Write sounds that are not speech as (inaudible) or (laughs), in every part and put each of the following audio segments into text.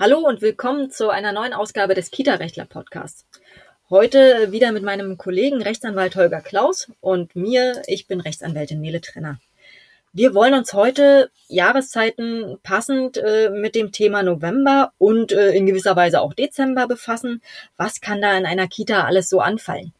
Hallo und willkommen zu einer neuen Ausgabe des Kita-Rechtler Podcasts. Heute wieder mit meinem Kollegen Rechtsanwalt Holger Klaus und mir, ich bin Rechtsanwältin Nele Trenner. Wir wollen uns heute Jahreszeiten passend äh, mit dem Thema November und äh, in gewisser Weise auch Dezember befassen. Was kann da in einer Kita alles so anfallen?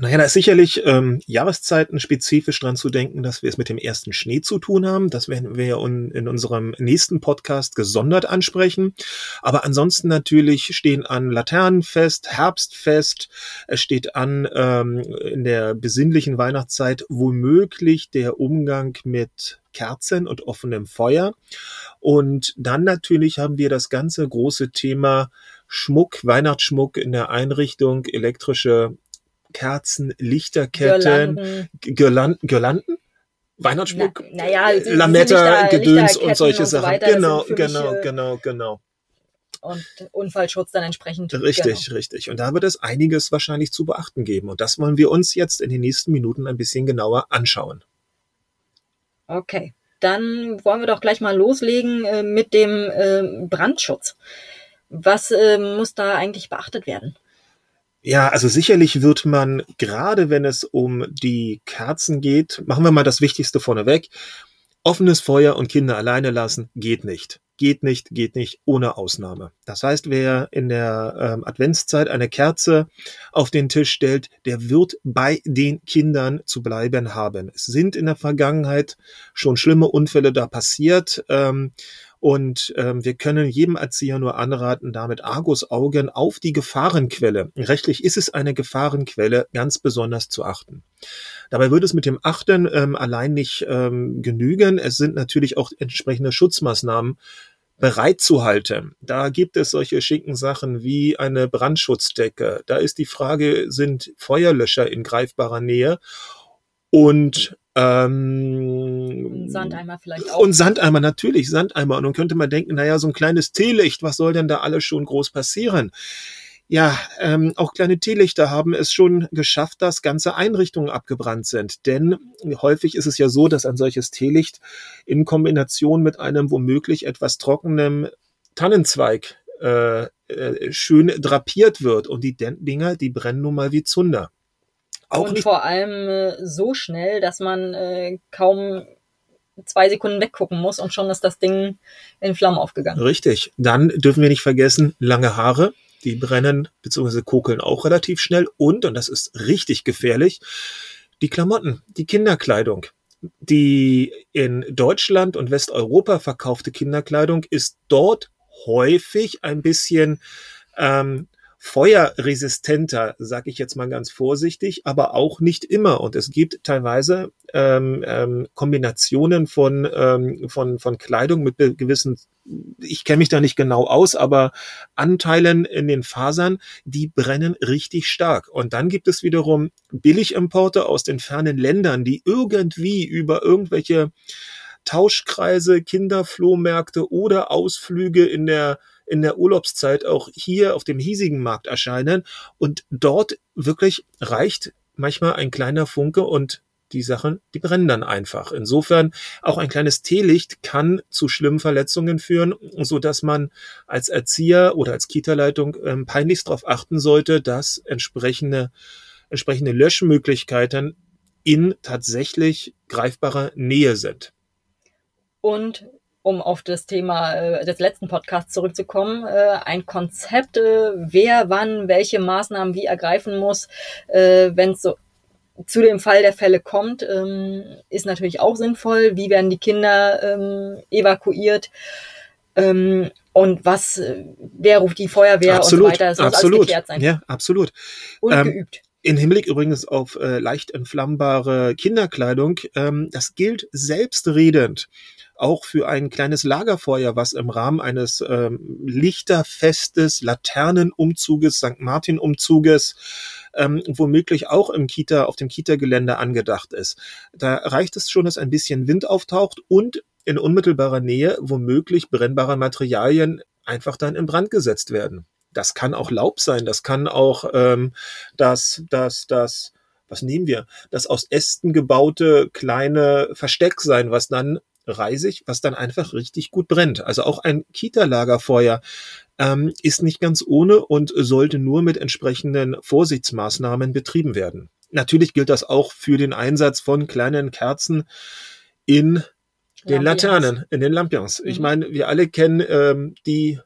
Naja, da ist sicherlich ähm, Jahreszeiten spezifisch dran zu denken, dass wir es mit dem ersten Schnee zu tun haben. Das werden wir ja in unserem nächsten Podcast gesondert ansprechen. Aber ansonsten natürlich stehen an Laternenfest, Herbstfest, es steht an ähm, in der besinnlichen Weihnachtszeit womöglich der Umgang mit Kerzen und offenem Feuer. Und dann natürlich haben wir das ganze große Thema Schmuck, Weihnachtsschmuck in der Einrichtung, elektrische Kerzen, Lichterketten, Girlanden, Girlanden? Weihnachtsschmuck, Na, naja, Lametta, Lichter, Gedöns und solche und so Sachen. Genau, genau, mich, genau, genau. Und Unfallschutz dann entsprechend. Richtig, genau. richtig. Und da wird es einiges wahrscheinlich zu beachten geben. Und das wollen wir uns jetzt in den nächsten Minuten ein bisschen genauer anschauen. Okay, dann wollen wir doch gleich mal loslegen äh, mit dem äh, Brandschutz. Was äh, muss da eigentlich beachtet werden? Ja, also sicherlich wird man, gerade wenn es um die Kerzen geht, machen wir mal das Wichtigste vorneweg. Offenes Feuer und Kinder alleine lassen geht nicht. Geht nicht, geht nicht, ohne Ausnahme. Das heißt, wer in der ähm, Adventszeit eine Kerze auf den Tisch stellt, der wird bei den Kindern zu bleiben haben. Es sind in der Vergangenheit schon schlimme Unfälle da passiert. Ähm, und ähm, wir können jedem Erzieher nur anraten, damit Argus Augen auf die Gefahrenquelle, rechtlich ist es eine Gefahrenquelle, ganz besonders zu achten. Dabei würde es mit dem Achten ähm, allein nicht ähm, genügen. Es sind natürlich auch entsprechende Schutzmaßnahmen bereit zu halten. Da gibt es solche schicken Sachen wie eine Brandschutzdecke. Da ist die Frage, sind Feuerlöscher in greifbarer Nähe? Und ähm, Sandeimer vielleicht auch. Und Sandeimer, natürlich, Sandeimer. Und dann könnte man denken, naja, so ein kleines Teelicht, was soll denn da alles schon groß passieren? Ja, ähm, auch kleine Teelichter haben es schon geschafft, dass ganze Einrichtungen abgebrannt sind. Denn häufig ist es ja so, dass ein solches Teelicht in Kombination mit einem womöglich etwas trockenem Tannenzweig äh, äh, schön drapiert wird. Und die Dinger, die brennen nun mal wie Zunder. Auch und nicht vor allem äh, so schnell, dass man äh, kaum zwei Sekunden weggucken muss und schon ist das Ding in Flammen aufgegangen. Richtig. Dann dürfen wir nicht vergessen, lange Haare, die brennen bzw. kokeln auch relativ schnell und, und das ist richtig gefährlich, die Klamotten, die Kinderkleidung. Die in Deutschland und Westeuropa verkaufte Kinderkleidung ist dort häufig ein bisschen ähm, feuerresistenter, sage ich jetzt mal ganz vorsichtig, aber auch nicht immer. Und es gibt teilweise ähm, ähm, Kombinationen von, ähm, von, von Kleidung mit gewissen, ich kenne mich da nicht genau aus, aber Anteilen in den Fasern, die brennen richtig stark. Und dann gibt es wiederum Billigimporte aus den fernen Ländern, die irgendwie über irgendwelche Tauschkreise, Kinderflohmärkte oder Ausflüge in der in der Urlaubszeit auch hier auf dem hiesigen Markt erscheinen. Und dort wirklich reicht manchmal ein kleiner Funke und die Sachen, die brennen dann einfach. Insofern auch ein kleines Teelicht kann zu schlimmen Verletzungen führen, so dass man als Erzieher oder als Kita-Leitung ähm, peinlichst darauf achten sollte, dass entsprechende, entsprechende Löschmöglichkeiten in tatsächlich greifbarer Nähe sind. Und um auf das Thema äh, des letzten Podcasts zurückzukommen, äh, ein Konzept, äh, wer wann welche Maßnahmen wie ergreifen muss, äh, wenn es so zu dem Fall der Fälle kommt, ähm, ist natürlich auch sinnvoll. Wie werden die Kinder ähm, evakuiert? Ähm, und was, wer ruft die Feuerwehr absolut, und so weiter. Das muss absolut, alles geklärt sein. Ja, absolut. Und geübt. In Hinblick übrigens auf äh, leicht entflammbare Kinderkleidung, ähm, das gilt selbstredend auch für ein kleines Lagerfeuer, was im Rahmen eines ähm, Lichterfestes, Laternenumzuges, St. Martin-Umzuges, ähm, womöglich auch im Kita, auf dem Kita-Gelände angedacht ist. Da reicht es schon, dass ein bisschen Wind auftaucht und in unmittelbarer Nähe womöglich brennbare Materialien einfach dann in Brand gesetzt werden. Das kann auch Laub sein, das kann auch ähm, das, das, das, was nehmen wir? Das aus Ästen gebaute kleine Versteck sein, was dann Reisig, was dann einfach richtig gut brennt. Also auch ein Kita-Lagerfeuer ähm, ist nicht ganz ohne und sollte nur mit entsprechenden Vorsichtsmaßnahmen betrieben werden. Natürlich gilt das auch für den Einsatz von kleinen Kerzen in den Lampions. Laternen, in den Lampions. Ich Mhm. meine, wir alle kennen ähm, die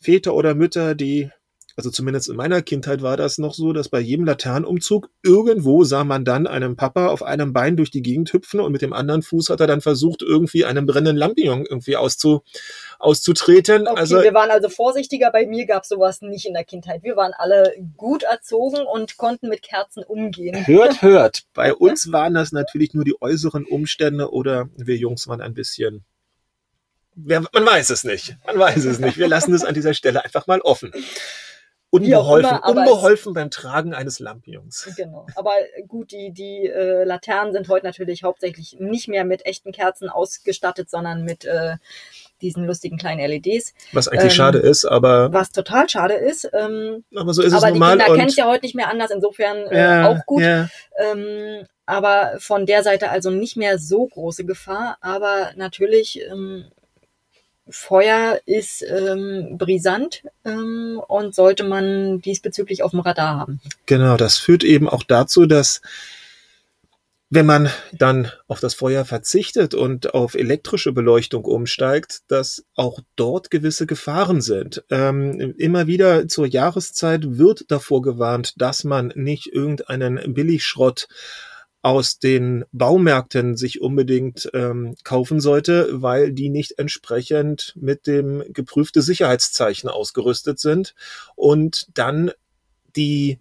Väter oder Mütter, die, also zumindest in meiner Kindheit war das noch so, dass bei jedem Laternenumzug irgendwo sah man dann einen Papa auf einem Bein durch die Gegend hüpfen und mit dem anderen Fuß hat er dann versucht, irgendwie einen brennenden Lampion irgendwie auszu, auszutreten. Okay, also wir waren also vorsichtiger. Bei mir gab sowas nicht in der Kindheit. Wir waren alle gut erzogen und konnten mit Kerzen umgehen. hört, hört. Bei (laughs) uns waren das natürlich nur die äußeren Umstände oder wir Jungs waren ein bisschen. Wer, man weiß es nicht. Man weiß es nicht. Wir lassen es an dieser Stelle einfach mal offen. Unbeholfen, immer, aber unbeholfen beim Tragen eines Lampions. Genau. Aber gut, die, die äh, Laternen sind heute natürlich hauptsächlich nicht mehr mit echten Kerzen ausgestattet, sondern mit äh, diesen lustigen kleinen LEDs. Was eigentlich Ähm, schade ist, aber, Was total schade ist. Ähm, aber so ist es aber die normal. Kinder kennen es ja heute nicht mehr anders, insofern äh, ja, auch gut. Ja. Ähm, aber von der Seite also nicht mehr so große Gefahr. Aber natürlich, ähm, Feuer ist ähm, brisant ähm, und sollte man diesbezüglich auf dem Radar haben. Genau, das führt eben auch dazu, dass wenn man dann auf das Feuer verzichtet und auf elektrische Beleuchtung umsteigt, dass auch dort gewisse Gefahren sind. Ähm, immer wieder zur Jahreszeit wird davor gewarnt, dass man nicht irgendeinen Billigschrott aus den Baumärkten sich unbedingt ähm, kaufen sollte, weil die nicht entsprechend mit dem geprüfte Sicherheitszeichen ausgerüstet sind und dann die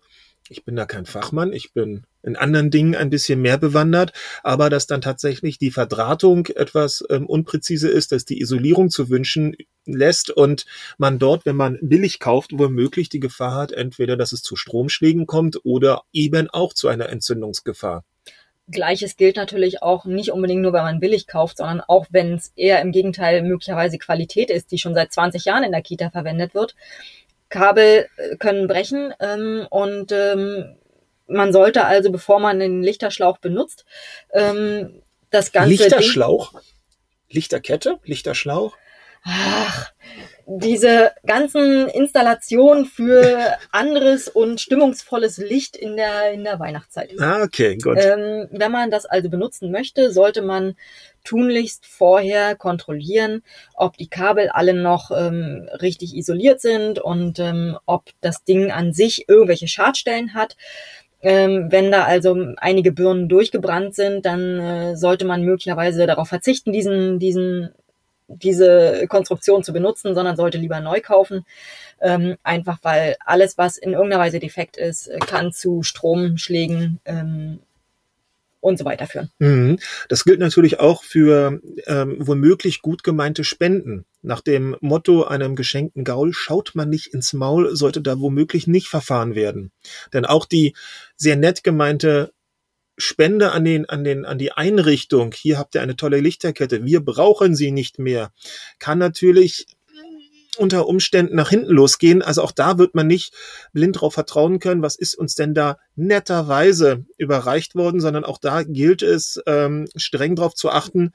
ich bin da kein Fachmann, ich bin in anderen Dingen ein bisschen mehr bewandert, aber dass dann tatsächlich die Verdrahtung etwas ähm, unpräzise ist, dass die Isolierung zu wünschen lässt und man dort, wenn man billig kauft, womöglich die Gefahr hat, entweder, dass es zu Stromschlägen kommt oder eben auch zu einer Entzündungsgefahr. Gleiches gilt natürlich auch nicht unbedingt nur, wenn man billig kauft, sondern auch wenn es eher im Gegenteil möglicherweise Qualität ist, die schon seit 20 Jahren in der Kita verwendet wird. Kabel äh, können brechen ähm, und ähm, man sollte also, bevor man den Lichterschlauch benutzt, ähm, das ganze Ding, Lichterschlauch? Lichterkette? Lichterschlauch? Ach, diese ganzen Installationen für anderes und stimmungsvolles Licht in der in der Weihnachtszeit. Ah, okay, gut. Ähm, wenn man das also benutzen möchte, sollte man tunlichst vorher kontrollieren, ob die Kabel alle noch ähm, richtig isoliert sind und ähm, ob das Ding an sich irgendwelche Schadstellen hat. Ähm, wenn da also einige Birnen durchgebrannt sind, dann äh, sollte man möglicherweise darauf verzichten, diesen, diesen, diese Konstruktion zu benutzen, sondern sollte lieber neu kaufen. Ähm, einfach weil alles, was in irgendeiner Weise defekt ist, äh, kann zu Stromschlägen ähm, und so weiter führen. Mhm. Das gilt natürlich auch für ähm, womöglich gut gemeinte Spenden. Nach dem Motto einem geschenkten Gaul schaut man nicht ins Maul, sollte da womöglich nicht verfahren werden. Denn auch die sehr nett gemeinte Spende an den, an den, an die Einrichtung, hier habt ihr eine tolle Lichterkette, wir brauchen sie nicht mehr, kann natürlich unter Umständen nach hinten losgehen. Also auch da wird man nicht blind drauf vertrauen können, was ist uns denn da netterweise überreicht worden, sondern auch da gilt es, ähm, streng darauf zu achten,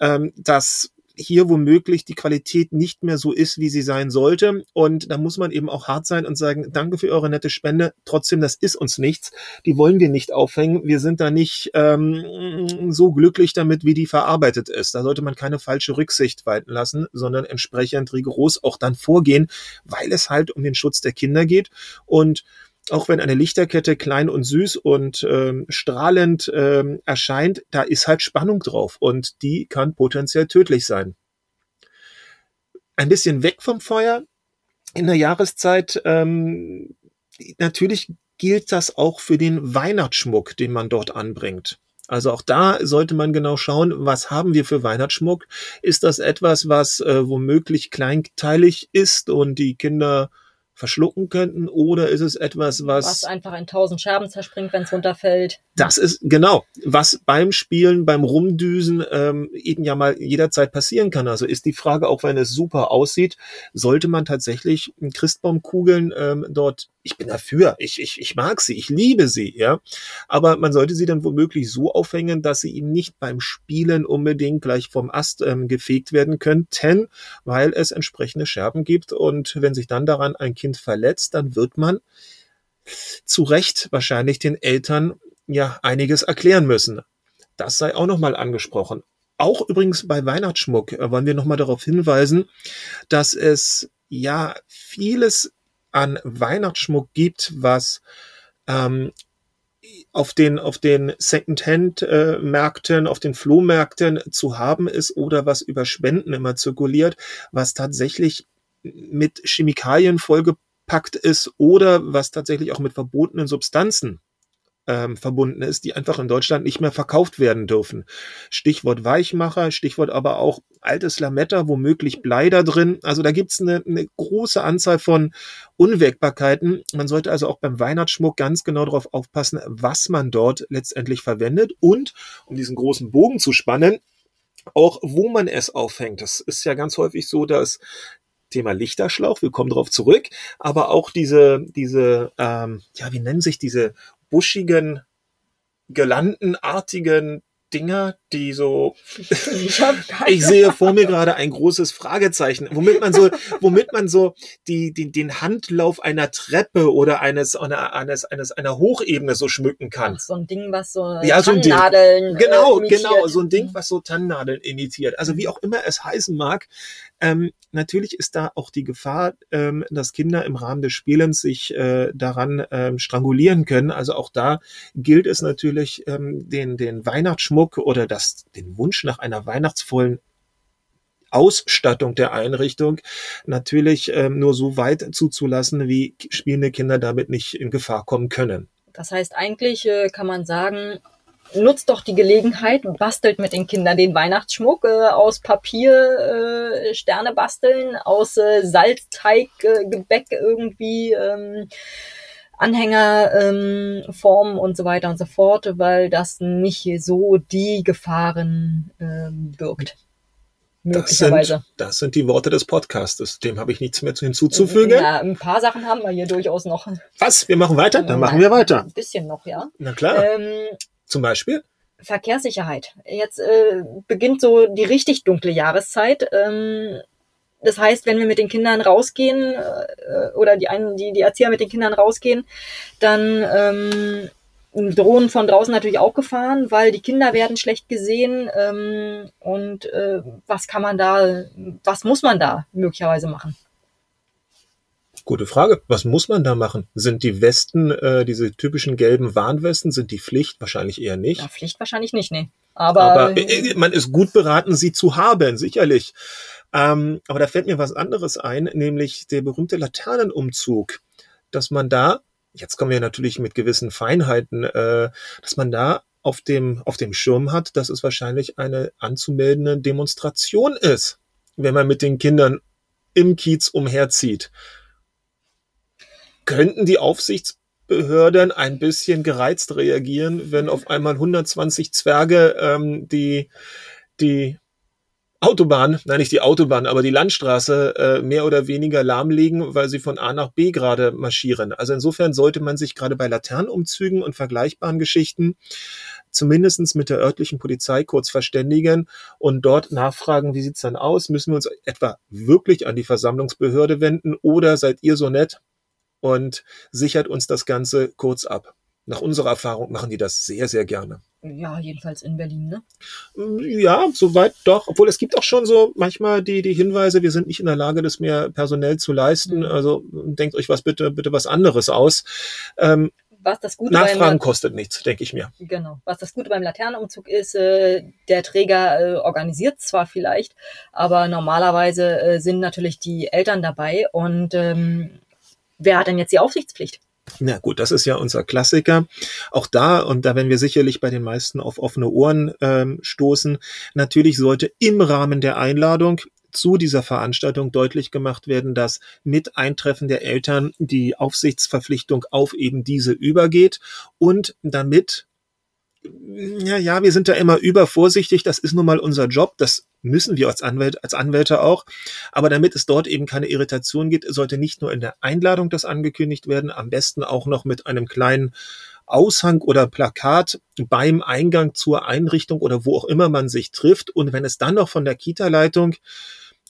ähm, dass hier womöglich die Qualität nicht mehr so ist, wie sie sein sollte. Und da muss man eben auch hart sein und sagen, danke für eure nette Spende. Trotzdem, das ist uns nichts. Die wollen wir nicht aufhängen. Wir sind da nicht ähm, so glücklich damit, wie die verarbeitet ist. Da sollte man keine falsche Rücksicht walten lassen, sondern entsprechend rigoros auch dann vorgehen, weil es halt um den Schutz der Kinder geht. Und auch wenn eine Lichterkette klein und süß und ähm, strahlend ähm, erscheint, da ist halt Spannung drauf und die kann potenziell tödlich sein. Ein bisschen weg vom Feuer in der Jahreszeit. Ähm, natürlich gilt das auch für den Weihnachtsschmuck, den man dort anbringt. Also auch da sollte man genau schauen, was haben wir für Weihnachtsschmuck? Ist das etwas, was äh, womöglich kleinteilig ist und die Kinder verschlucken könnten oder ist es etwas, was, Was einfach in tausend Scherben zerspringt, wenn es runterfällt. das ist genau, was beim Spielen, beim Rumdüsen ähm, eben ja mal jederzeit passieren kann. Also ist die Frage, auch wenn es super aussieht, sollte man tatsächlich Christbaumkugeln ähm, dort ich bin dafür, ich, ich, ich mag sie, ich liebe sie, ja. Aber man sollte sie dann womöglich so aufhängen, dass sie ihnen nicht beim Spielen unbedingt gleich vom Ast ähm, gefegt werden könnten, weil es entsprechende Scherben gibt. Und wenn sich dann daran ein Kind verletzt, dann wird man zu Recht wahrscheinlich den Eltern ja einiges erklären müssen. Das sei auch nochmal angesprochen. Auch übrigens bei Weihnachtsschmuck äh, wollen wir nochmal darauf hinweisen, dass es ja vieles an Weihnachtsschmuck gibt, was ähm, auf den, auf den Second-Hand-Märkten, auf den Flohmärkten zu haben ist oder was über Spenden immer zirkuliert, was tatsächlich mit Chemikalien vollgepackt ist oder was tatsächlich auch mit verbotenen Substanzen ähm, verbunden ist, die einfach in Deutschland nicht mehr verkauft werden dürfen. Stichwort Weichmacher, Stichwort aber auch altes Lametta, womöglich Blei da drin. Also da gibt's eine, eine große Anzahl von Unwägbarkeiten. Man sollte also auch beim Weihnachtsschmuck ganz genau darauf aufpassen, was man dort letztendlich verwendet und, um diesen großen Bogen zu spannen, auch wo man es aufhängt. Das ist ja ganz häufig so, dass Thema Lichterschlauch, wir kommen darauf zurück, aber auch diese, diese, ähm, ja, wie nennen sich diese buschigen, gelandenartigen Dinger, die so. (laughs) Ich, sehe vor mir gerade ein großes Fragezeichen, womit man so, womit man so die, die, den Handlauf einer Treppe oder eines, einer, eines, eines, einer Hochebene so schmücken kann. Ach, so ein Ding, was so ja, so Tannennadeln. Genau, äh, genau, so ein Ding, was so Tannennadeln imitiert. Also wie auch immer es heißen mag, ähm, natürlich ist da auch die Gefahr, ähm, dass Kinder im Rahmen des Spielens sich äh, daran ähm, strangulieren können. Also auch da gilt es natürlich, ähm, den, den Weihnachtsschmuck oder das, den Wunsch nach einer weihnachtsvollen Ausstattung der Einrichtung natürlich ähm, nur so weit zuzulassen, wie spielende Kinder damit nicht in Gefahr kommen können. Das heißt, eigentlich äh, kann man sagen, nutzt doch die Gelegenheit bastelt mit den Kindern den Weihnachtsschmuck äh, aus Papier, äh, Sterne basteln, aus äh, Salzteig, äh, Gebäck irgendwie. Ähm, Anhänger, ähm, Formen und so weiter und so fort, weil das nicht so die Gefahren ähm, birgt. Möglicherweise. Das sind, das sind die Worte des Podcastes. Dem habe ich nichts mehr hinzuzufügen. Ja, ein paar Sachen haben wir hier durchaus noch. Was? Wir machen weiter? Dann machen wir weiter. Ein bisschen noch, ja. Na klar. Ähm, Zum Beispiel? Verkehrssicherheit. Jetzt äh, beginnt so die richtig dunkle Jahreszeit. Ähm, das heißt, wenn wir mit den Kindern rausgehen äh, oder die, einen, die, die Erzieher mit den Kindern rausgehen, dann ähm, drohen von draußen natürlich auch Gefahren, weil die Kinder werden schlecht gesehen. Ähm, und äh, was kann man da, was muss man da möglicherweise machen? Gute Frage. Was muss man da machen? Sind die Westen, äh, diese typischen gelben Warnwesten, sind die Pflicht? Wahrscheinlich eher nicht. Ja, Pflicht wahrscheinlich nicht, nee. Aber, Aber äh, man ist gut beraten, sie zu haben, sicherlich. Ähm, aber da fällt mir was anderes ein, nämlich der berühmte Laternenumzug, dass man da, jetzt kommen wir natürlich mit gewissen Feinheiten, äh, dass man da auf dem, auf dem Schirm hat, dass es wahrscheinlich eine anzumeldende Demonstration ist, wenn man mit den Kindern im Kiez umherzieht. Könnten die Aufsichtsbehörden ein bisschen gereizt reagieren, wenn auf einmal 120 Zwerge ähm, die, die Autobahn, nein nicht die Autobahn, aber die Landstraße äh, mehr oder weniger lahmlegen, weil sie von A nach B gerade marschieren. Also insofern sollte man sich gerade bei Laternenumzügen und vergleichbaren Geschichten zumindestens mit der örtlichen Polizei kurz verständigen und dort nachfragen, wie sieht's dann aus? Müssen wir uns etwa wirklich an die Versammlungsbehörde wenden oder seid ihr so nett und sichert uns das Ganze kurz ab? Nach unserer Erfahrung machen die das sehr, sehr gerne. Ja, jedenfalls in Berlin, ne? Ja, soweit doch. Obwohl es gibt auch schon so manchmal die, die Hinweise, wir sind nicht in der Lage, das mehr personell zu leisten. Mhm. Also denkt euch was bitte, bitte was anderes aus. Ähm, was das Gute Nachfragen beim, kostet nichts, denke ich mir. Genau. Was das Gute beim Laternenumzug ist, äh, der Träger äh, organisiert zwar vielleicht, aber normalerweise äh, sind natürlich die Eltern dabei und ähm, wer hat denn jetzt die Aufsichtspflicht? Na gut, das ist ja unser Klassiker. Auch da, und da werden wir sicherlich bei den meisten auf offene Ohren ähm, stoßen, natürlich sollte im Rahmen der Einladung zu dieser Veranstaltung deutlich gemacht werden, dass mit Eintreffen der Eltern die Aufsichtsverpflichtung auf eben diese übergeht und damit ja, ja, wir sind da immer übervorsichtig. Das ist nun mal unser Job. Das müssen wir als, Anwält, als Anwälte auch. Aber damit es dort eben keine Irritation gibt, sollte nicht nur in der Einladung das angekündigt werden, am besten auch noch mit einem kleinen Aushang oder Plakat beim Eingang zur Einrichtung oder wo auch immer man sich trifft. Und wenn es dann noch von der Kita-Leitung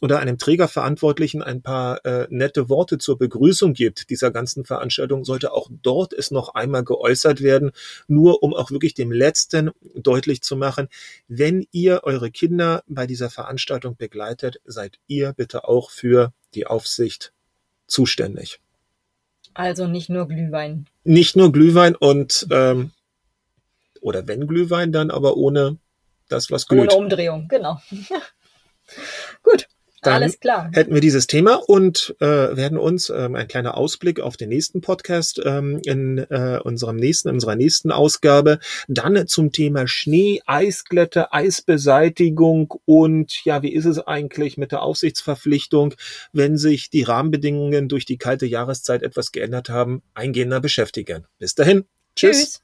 oder einem Trägerverantwortlichen ein paar äh, nette Worte zur Begrüßung gibt dieser ganzen Veranstaltung, sollte auch dort es noch einmal geäußert werden, nur um auch wirklich dem Letzten deutlich zu machen, wenn ihr eure Kinder bei dieser Veranstaltung begleitet, seid ihr bitte auch für die Aufsicht zuständig. Also nicht nur Glühwein. Nicht nur Glühwein und ähm, oder wenn Glühwein, dann aber ohne das, was glüht. Ohne Umdrehung, genau. (laughs) Gut. Dann Alles klar. hätten wir dieses Thema und äh, werden uns ähm, ein kleiner Ausblick auf den nächsten Podcast ähm, in äh, unserem nächsten, in unserer nächsten Ausgabe dann zum Thema Schnee, Eisglätte, Eisbeseitigung und ja, wie ist es eigentlich mit der Aufsichtsverpflichtung, wenn sich die Rahmenbedingungen durch die kalte Jahreszeit etwas geändert haben, eingehender beschäftigen. Bis dahin. Tschüss. Tschüss.